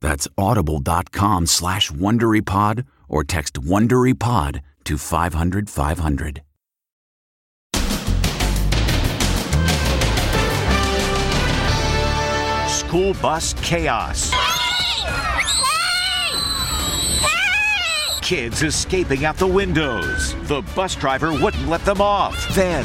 That's audible.com slash WonderyPod or text WonderyPod to 500 500. School bus chaos. Kids escaping out the windows. The bus driver wouldn't let them off. Then,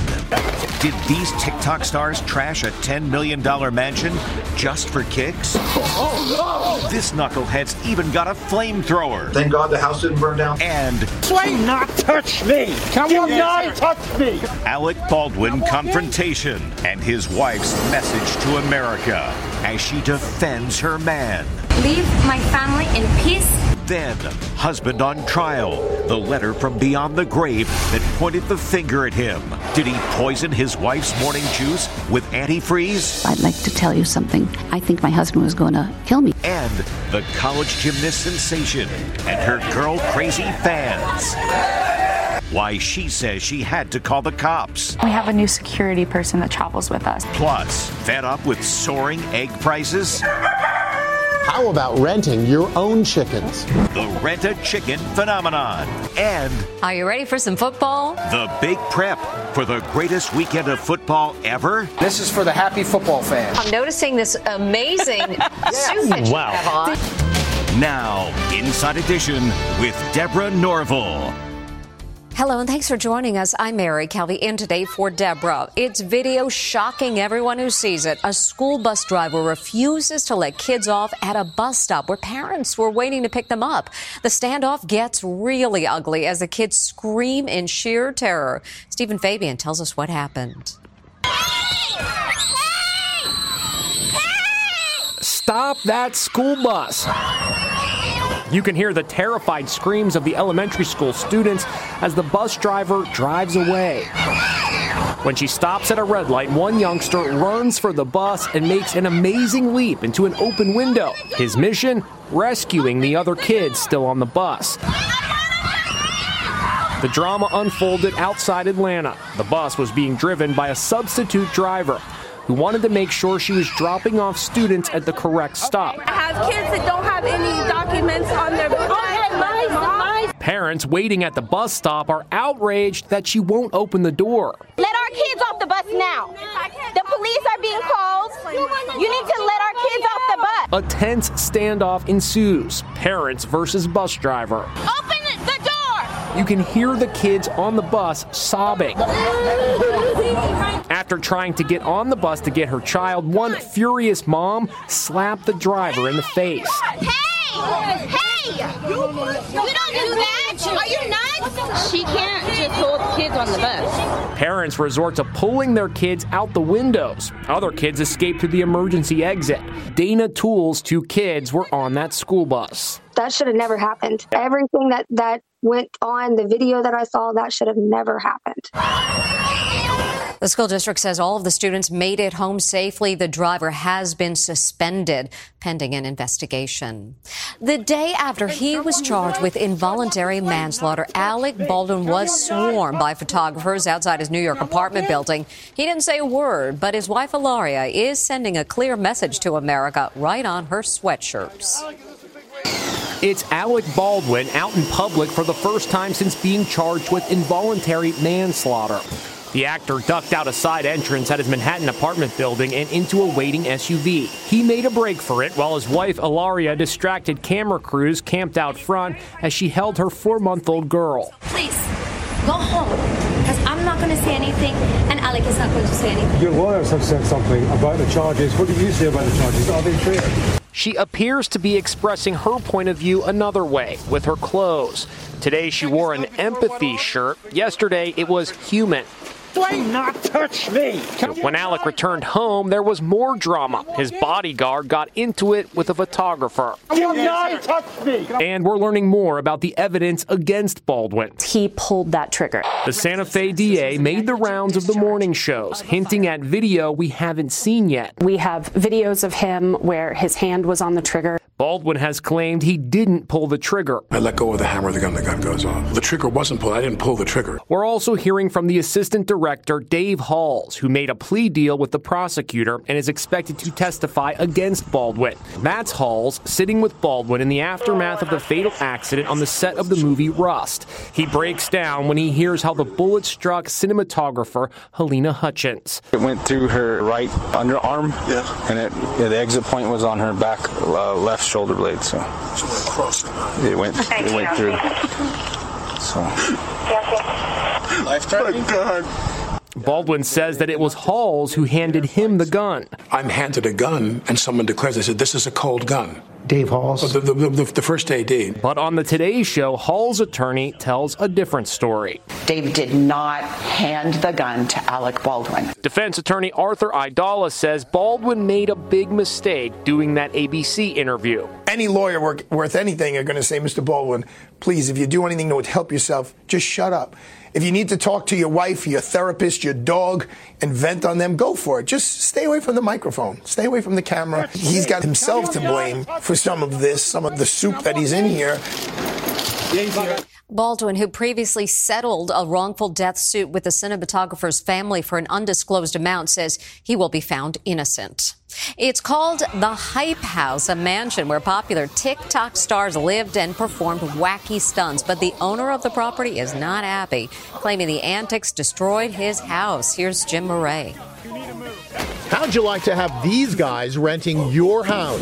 did these TikTok stars trash a $10 million mansion just for kicks? Oh, no! This knucklehead's even got a flamethrower. Thank God the house didn't burn down. And do not touch me! Come do not touch me! Alec Baldwin confrontation and his wife's message to America as she defends her man. Leave my family in peace. Then, husband on trial. The letter from beyond the grave that pointed the finger at him. Did he poison his wife's morning juice with antifreeze? I'd like to tell you something. I think my husband was going to kill me. And the college gymnast sensation and her girl crazy fans. Why she says she had to call the cops. We have a new security person that travels with us. Plus, fed up with soaring egg prices? How about renting your own chickens? The rent a chicken phenomenon. And are you ready for some football? The big prep for the greatest weekend of football ever. This is for the happy football fan. I'm noticing this amazing suit that you wow. have on. Now, Inside Edition with Deborah Norville. Hello and thanks for joining us. I'm Mary Calvi in today for Deborah. It's video shocking everyone who sees it. A school bus driver refuses to let kids off at a bus stop where parents were waiting to pick them up. The standoff gets really ugly as the kids scream in sheer terror. Stephen Fabian tells us what happened. Stop that school bus. You can hear the terrified screams of the elementary school students as the bus driver drives away. When she stops at a red light, one youngster runs for the bus and makes an amazing leap into an open window. His mission? Rescuing the other kids still on the bus. The drama unfolded outside Atlanta. The bus was being driven by a substitute driver who wanted to make sure she was dropping off students at the correct stop. I have kids that don't have any documents on their Parents waiting at the bus stop are outraged that she won't open the door. Let our kids off the bus now. The police are being called. You need to let our kids off the bus. A tense standoff ensues. Parents versus bus driver. Open the door. You can hear the kids on the bus sobbing. After trying to get on the bus to get her child, one furious mom slapped the driver in the face. Hey! Hey! You don't do that! Are you nuts? She can't just hold kids on the bus. Parents resort to pulling their kids out the windows. Other kids escape to the emergency exit. Dana Tools' two kids were on that school bus. That should have never happened. Everything that, that went on, the video that I saw, that should have never happened. The school district says all of the students made it home safely. The driver has been suspended pending an investigation. The day after he was charged with involuntary manslaughter, Alec Baldwin was swarmed by photographers outside his New York apartment building. He didn't say a word, but his wife Hilaria is sending a clear message to America right on her sweatshirts. It's Alec Baldwin out in public for the first time since being charged with involuntary manslaughter. The actor ducked out a side entrance at his Manhattan apartment building and into a waiting SUV. He made a break for it while his wife, Hilaria, distracted camera crews camped out front as she held her four month old girl. Please, go home. Because I'm not going to say anything, and Alec is not going to say anything. Your lawyers have said something about the charges. What do you say about the charges? Are they fair? She appears to be expressing her point of view another way with her clothes. Today she wore an empathy shirt. Yesterday it was human. Do not touch me. When Alec returned home, there was more drama. His bodyguard got into it with a photographer. Do not touch me. And we're learning more about the evidence against Baldwin. He pulled that trigger. The Santa Fe DA made the rounds of the morning shows, hinting at video we haven't seen yet. We have videos of him where his hand was on the trigger. Baldwin has claimed he didn't pull the trigger. I let go of the hammer of the gun, the gun goes off. The trigger wasn't pulled. I didn't pull the trigger. We're also hearing from the assistant director, Dave Halls, who made a plea deal with the prosecutor and is expected to testify against Baldwin. That's Halls sitting with Baldwin in the aftermath of the fatal accident on the set of the movie Rust. He breaks down when he hears how the bullet struck cinematographer Halyna Hutchins. It went through her right underarm, yeah. and it, yeah, the exit point was on her back uh, left shoulder blade. So, so it crossed. It went. It went through. So. Life threatening. God. Baldwin says that it was Halls who handed him the gun. I'm handed a gun, and someone declares, they said, this is a cold gun. Dave Halls. Oh, the, the, the, the, first AD. But on the Today Show, Hall's attorney tells a different story. Dave did not hand the gun to Alec Baldwin. Defense attorney Arthur Aidala says Baldwin made a big mistake doing that ABC interview. Any lawyer worth anything are going to say, Mr. Baldwin, please, if you do anything that would help yourself, just shut up. If you need to talk to your wife, your therapist, your dog, and vent on them, go for it. Just stay away from the microphone. Stay away from the camera. He's got himself to blame for some of this, some of the soup that he's in here. Baldwin, who previously settled a wrongful death suit with the cinematographer's family for an undisclosed amount, says he will be found innocent. It's called the Hype House, a mansion where popular TikTok stars lived and performed wacky stunts. But the owner of the property is not happy, claiming the antics destroyed his house. Here's Jim Murray. How'd you like to have these guys renting your house?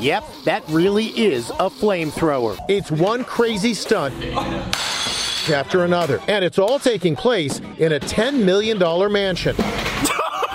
Yep, that really is a flamethrower. It's one crazy stunt after another, and it's all taking place in a $10 million mansion.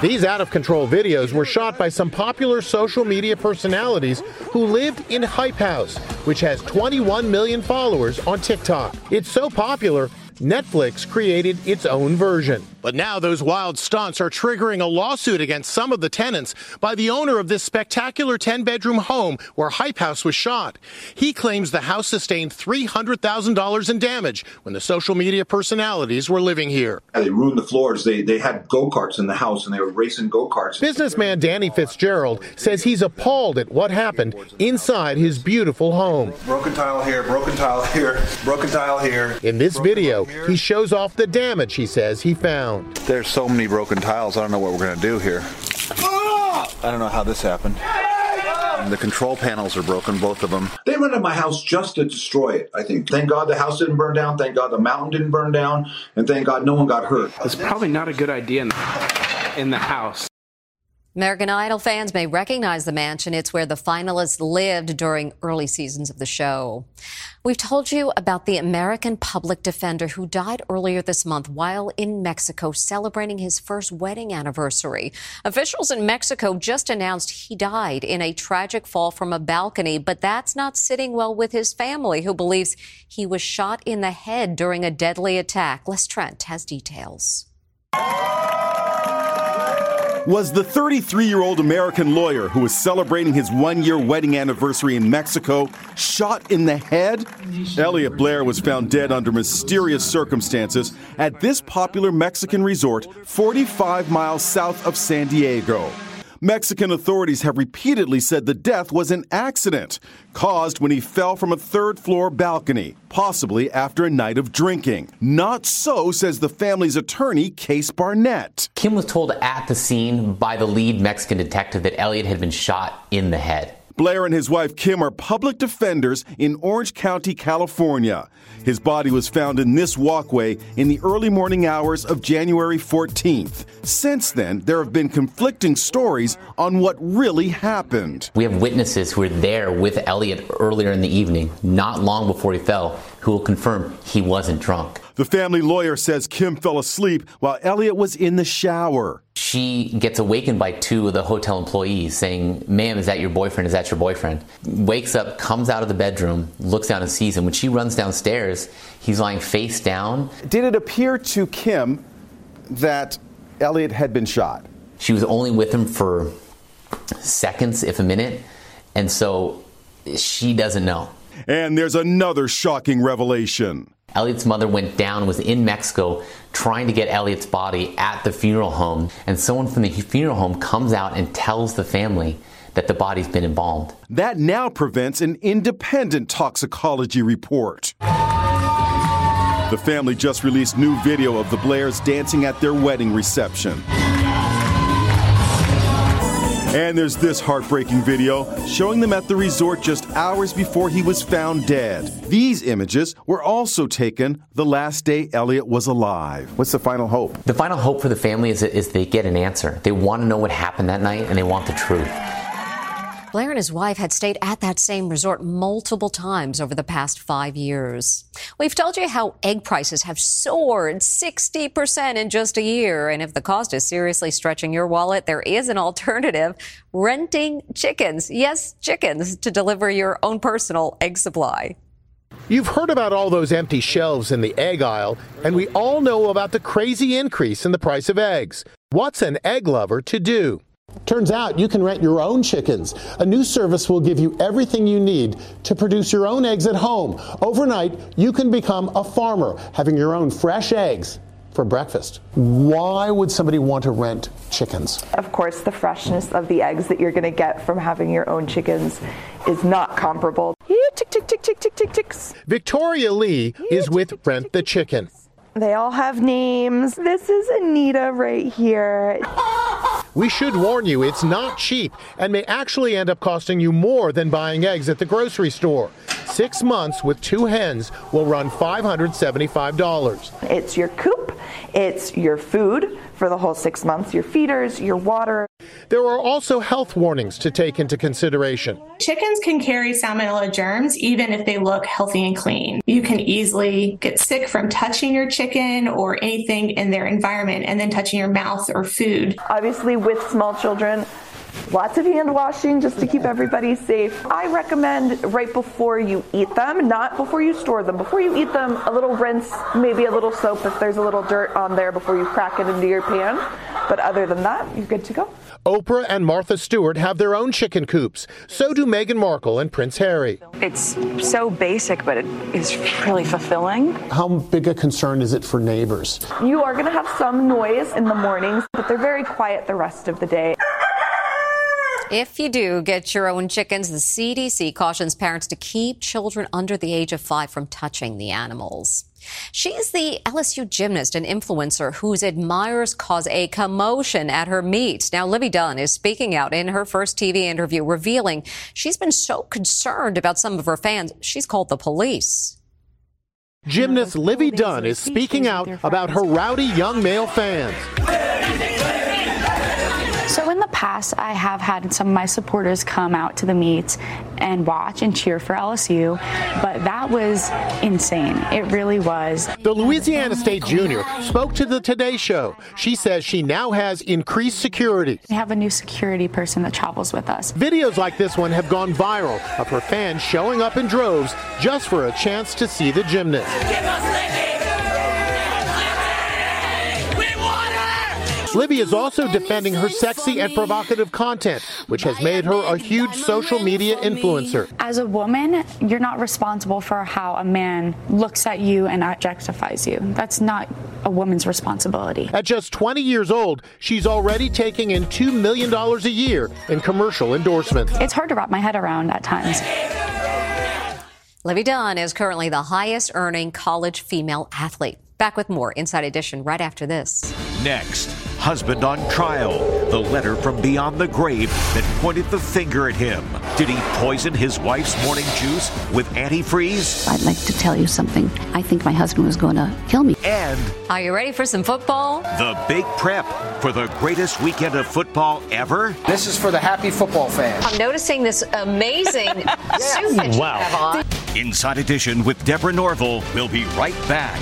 These out of control videos were shot by some popular social media personalities who lived in Hype House, which has 21 million followers on TikTok. It's so popular, Netflix created its own version. But now those wild stunts are triggering a lawsuit against some of the tenants by the owner of this spectacular 10 bedroom home where Hype House was shot. He claims the house sustained $300,000 in damage when the social media personalities were living here. They ruined the floors. They, they had go karts in the house and they were racing go karts. Businessman Danny Fitzgerald says he's appalled at what happened inside his beautiful home. Broken tile here, broken tile here, broken tile here. In this video, he shows off the damage he says he found. There's so many broken tiles. I don't know what we're going to do here. I don't know how this happened. The control panels are broken, both of them. They went to my house just to destroy it, I think. Thank God the house didn't burn down. Thank God the mountain didn't burn down. And thank God no one got hurt. It's probably not a good idea in the house. American Idol fans may recognize the mansion. It's where the finalists lived during early seasons of the show. We've told you about the American public defender who died earlier this month while in Mexico celebrating his first wedding anniversary. Officials in Mexico just announced he died in a tragic fall from a balcony, but that's not sitting well with his family, who believes he was shot in the head during a deadly attack. Les Trent has details. Was the 33 year old American lawyer who was celebrating his one year wedding anniversary in Mexico shot in the head? Elliot Blair was found dead under mysterious circumstances at this popular Mexican resort 45 miles south of San Diego. Mexican authorities have repeatedly said the death was an accident caused when he fell from a third floor balcony, possibly after a night of drinking. Not so, says the family's attorney, Case Barnett. Kim was told at the scene by the lead Mexican detective that Elliot had been shot in the head. Blair and his wife Kim are public defenders in Orange County, California. His body was found in this walkway in the early morning hours of January 14th. Since then, there have been conflicting stories on what really happened. We have witnesses who were there with Elliot earlier in the evening, not long before he fell, who will confirm he wasn't drunk. The family lawyer says Kim fell asleep while Elliot was in the shower. She gets awakened by two of the hotel employees saying, Ma'am, is that your boyfriend? Is that your boyfriend? Wakes up, comes out of the bedroom, looks down and sees him. When she runs downstairs, he's lying face down. Did it appear to Kim that Elliot had been shot? She was only with him for seconds, if a minute, and so she doesn't know. And there's another shocking revelation. Elliot's mother went down, was in Mexico trying to get Elliot's body at the funeral home, and someone from the funeral home comes out and tells the family that the body's been embalmed. That now prevents an independent toxicology report. The family just released new video of the Blairs dancing at their wedding reception. And there's this heartbreaking video showing them at the resort just hours before he was found dead. These images were also taken the last day Elliot was alive. What's the final hope? The final hope for the family is, is they get an answer. They want to know what happened that night and they want the truth. Blair and his wife had stayed at that same resort multiple times over the past five years. We've told you how egg prices have soared 60% in just a year. And if the cost is seriously stretching your wallet, there is an alternative renting chickens. Yes, chickens to deliver your own personal egg supply. You've heard about all those empty shelves in the egg aisle, and we all know about the crazy increase in the price of eggs. What's an egg lover to do? Turns out you can rent your own chickens. A new service will give you everything you need to produce your own eggs at home. Overnight, you can become a farmer, having your own fresh eggs for breakfast. Why would somebody want to rent chickens? Of course, the freshness of the eggs that you're going to get from having your own chickens is not comparable. Tick, tick, tick, tick, tick, tick, ticks. Victoria Lee is with Rent the Chicken. They all have names. This is Anita right here. Ah! We should warn you, it's not cheap and may actually end up costing you more than buying eggs at the grocery store. Six months with two hens will run $575. It's your coop, it's your food for the whole six months, your feeders, your water. There are also health warnings to take into consideration. Chickens can carry salmonella germs even if they look healthy and clean. You can easily get sick from touching your chicken or anything in their environment and then touching your mouth or food. Obviously, with small children, Lots of hand washing just to keep everybody safe. I recommend right before you eat them, not before you store them. Before you eat them, a little rinse, maybe a little soap if there's a little dirt on there before you crack it into your pan. But other than that, you're good to go. Oprah and Martha Stewart have their own chicken coops. So do Meghan Markle and Prince Harry. It's so basic, but it is really fulfilling. How big a concern is it for neighbors? You are going to have some noise in the mornings, but they're very quiet the rest of the day. If you do get your own chickens, the CDC cautions parents to keep children under the age of five from touching the animals. She's the LSU gymnast and influencer whose admirers cause a commotion at her meet. Now, Livvy Dunne is speaking out in her first TV interview, revealing she's been so concerned about some of her fans, she's called the police. Gymnast Livvy Dunne is speaking out about her rowdy young male fans. So in the past, I have had some of my supporters come out to the meets and watch and cheer for LSU, but that was insane. It really was. The Louisiana State junior spoke to the Today Show. She says she now has increased security. We have a new security person that travels with us. Videos like this one have gone viral of her fans showing up in droves just for a chance to see the gymnast. Livvy is also defending her sexy and provocative content, which has made her a huge social media influencer. As a woman, you're not responsible for how a man looks at you and objectifies you. That's not a woman's responsibility. At just 20 years old, she's already taking in $2 million a year in commercial endorsements. It's hard to wrap my head around at times. Livvy Dunne is currently the highest earning college female athlete. Back with more Inside Edition right after this. Next, husband on trial. The letter from beyond the grave that pointed the finger at him. Did he poison his wife's morning juice with antifreeze? I'd like to tell you something. I think my husband was going to kill me. And Are you ready for some football? the big prep for the greatest weekend of football ever. This is for the happy football fan. I'm noticing this amazing suit that you have on. Inside Edition with Deborah Norville. We'll be right back.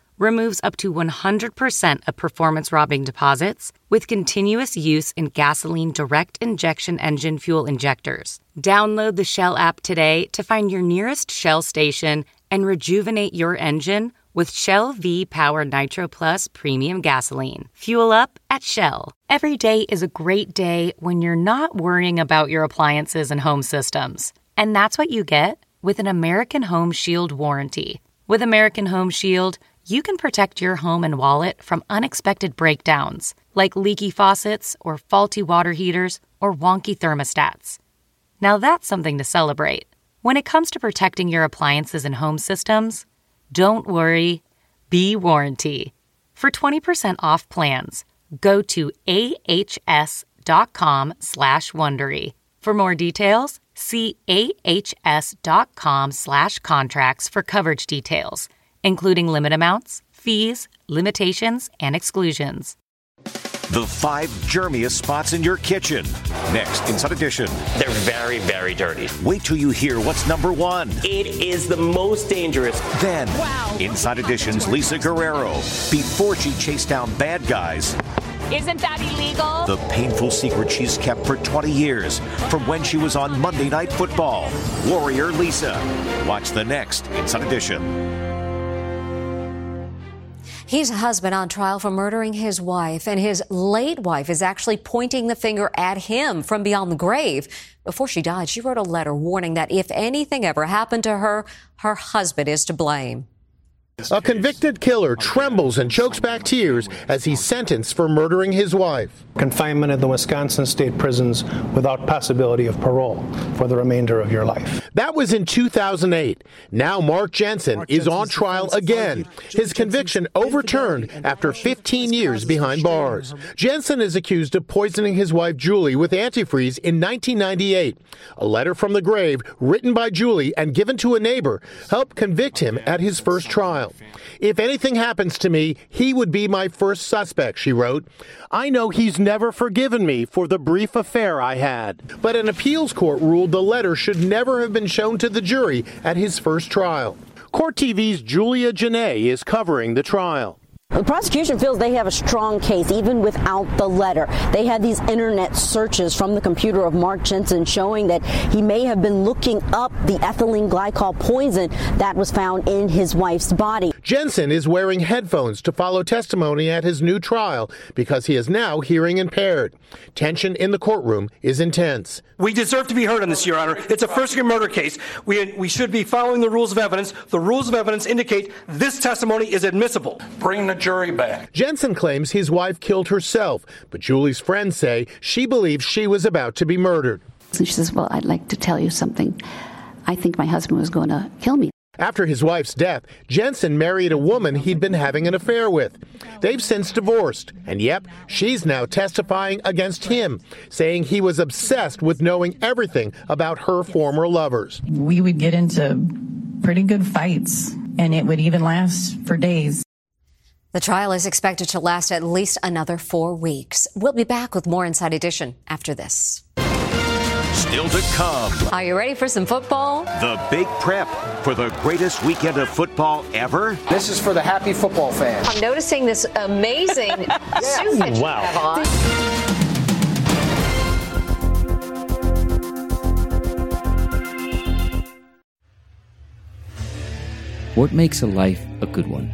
removes up to 100% of performance robbing deposits with continuous use in gasoline direct injection engine fuel injectors. Download the Shell app today to find your nearest Shell station and rejuvenate your engine with Shell V Power Nitro Plus Premium Gasoline. Fuel up at Shell. Every day is a great day when you're not worrying about your appliances and home systems. And that's what you get with an American Home Shield warranty. With American Home Shield, you can protect your home and wallet from unexpected breakdowns, like leaky faucets or faulty water heaters or wonky thermostats. Now that's something to celebrate. When it comes to protecting your appliances and home systems, don't worry, be warranty. For 20% off plans, go to ahs.com slash Wondery. For more details, see ahs.com slash contracts for coverage details, including limit amounts, fees, limitations, and exclusions. The five germiest spots in your kitchen. Next, Inside Edition. They're very, very dirty. Wait till you hear what's number one. It is the most dangerous. Then, Inside Edition's Lisa Guerrero. Before she chased down bad guys, Isn't that illegal? the painful secret she's kept for 20 years from when she was on Monday Night Football. Warrior Lisa. Watch the next Inside Edition. He's a husband on trial for murdering his wife, and his late wife is actually pointing the finger at him from beyond the grave. Before she died, she wrote a letter warning that if anything ever happened to her, her husband is to blame. A convicted killer trembles and chokes back tears as he's sentenced for murdering his wife. Confinement in the Wisconsin state prisons without possibility of parole for the remainder of your life. That was in 2008. Now Mark Jensen is on trial again. His conviction overturned after 15 years behind bars. Jensen is accused of poisoning his wife Julie with antifreeze in 1998. A letter from the grave written by Julie and given to a neighbor helped convict him at his first trial. If anything happens to me, he would be my first suspect, she wrote. I know he's never forgiven me for the brief affair I had. But an appeals court ruled the letter should never have been shown to the jury at his first trial. Court TV's Julia Jenaé is covering the trial. The prosecution feels they have a strong case even without the letter. They had these internet searches from the computer of Mark Jensen showing that he may have been looking up the ethylene glycol poison that was found in his wife's body. Jensen is wearing headphones to follow testimony at his new trial because he is now hearing impaired. Tension in the courtroom is intense. We deserve to be heard on this, Your Honor. It's a first degree murder case. We, we should be following the rules of evidence. The rules of evidence indicate this testimony is admissible. Bring the jury back. Jensen claims his wife killed herself, but Julie's friends say she believes she was about to be murdered. And she says, Well, I'd like to tell you something. I think my husband was going to kill me. After his wife's death, Jensen married a woman he'd been having an affair with. They've since divorced, and yep, she's now testifying against him, saying he was obsessed with knowing everything about her former lovers. We would get into pretty good fights, and it would even last for days. The trial is expected to last at least another four weeks. We'll be back with more Inside Edition after this. Still to come. Are you ready for some football? The big prep for the greatest weekend of football ever. This is for the happy football fan. I'm noticing this amazing suit that you Wow. have on. What makes a life a good one?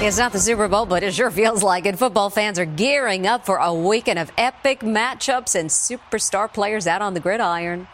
It's not the Super Bowl, but it sure feels like it. Football fans are gearing up for a weekend of epic matchups and superstar players out on the gridiron.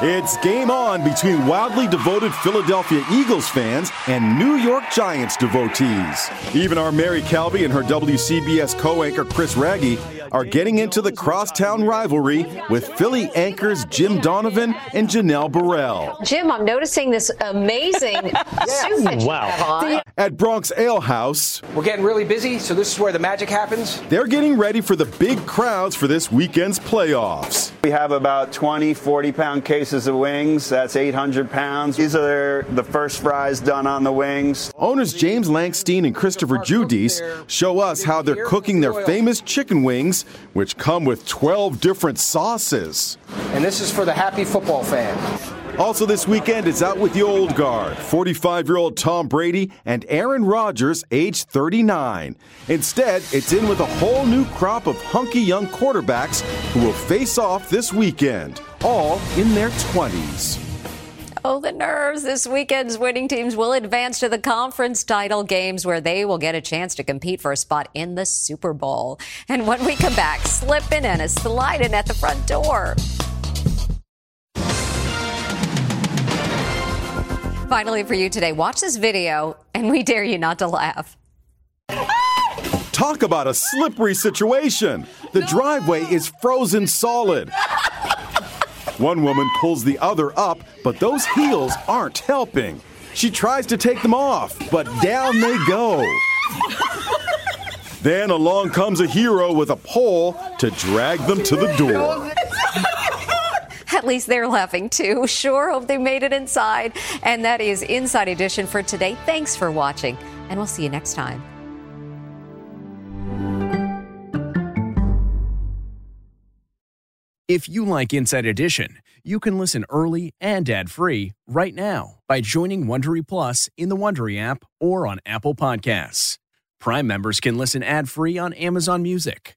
It's game on between wildly devoted Philadelphia Eagles fans and New York Giants devotees. Even our Mary Calvi and her WCBS co anchor Chris Wragge are getting into the crosstown rivalry with Philly anchors Jim Donovan and Janelle Burrell. Jim, I'm noticing this amazing suit that you have on. At Bronx Ale House, We're getting really busy, so this is where the magic happens. they're getting ready for the big crowds for this weekend's playoffs. We have about 20, 40 pound cases of wings. That's 800 pounds. These are the first fries done on the wings. Owners James Langstein and Christopher Judice show us how they're cooking their famous chicken wings, which come with 12 different sauces. And this is for the happy football fan. Also, this weekend, it's out with the old guard 45 year old Tom Brady and Aaron Rodgers, age 39. Instead, it's in with a whole new crop of hunky young quarterbacks who will face off this weekend, all in their 20s. Oh, the nerves. This weekend's winning teams will advance to the conference title games where they will get a chance to compete for a spot in the Super Bowl. And when we come back, slipping and a sliding at the front door. Finally, for you today, watch this video and we dare you not to laugh. Talk about a slippery situation. The driveway is frozen solid. One woman pulls the other up, but those heels aren't helping. She tries to take them off, but down they go. Then along comes a hero with a pole to drag them to the door. At least they're laughing too. Sure hope they made it inside. And that is Inside Edition for today. Thanks for watching, and we'll see you next time. If you like Inside Edition, you can listen early and ad-free right now by joining Wondery Plus in the Wondery app or on Apple Podcasts. Prime members can listen ad-free on Amazon Music.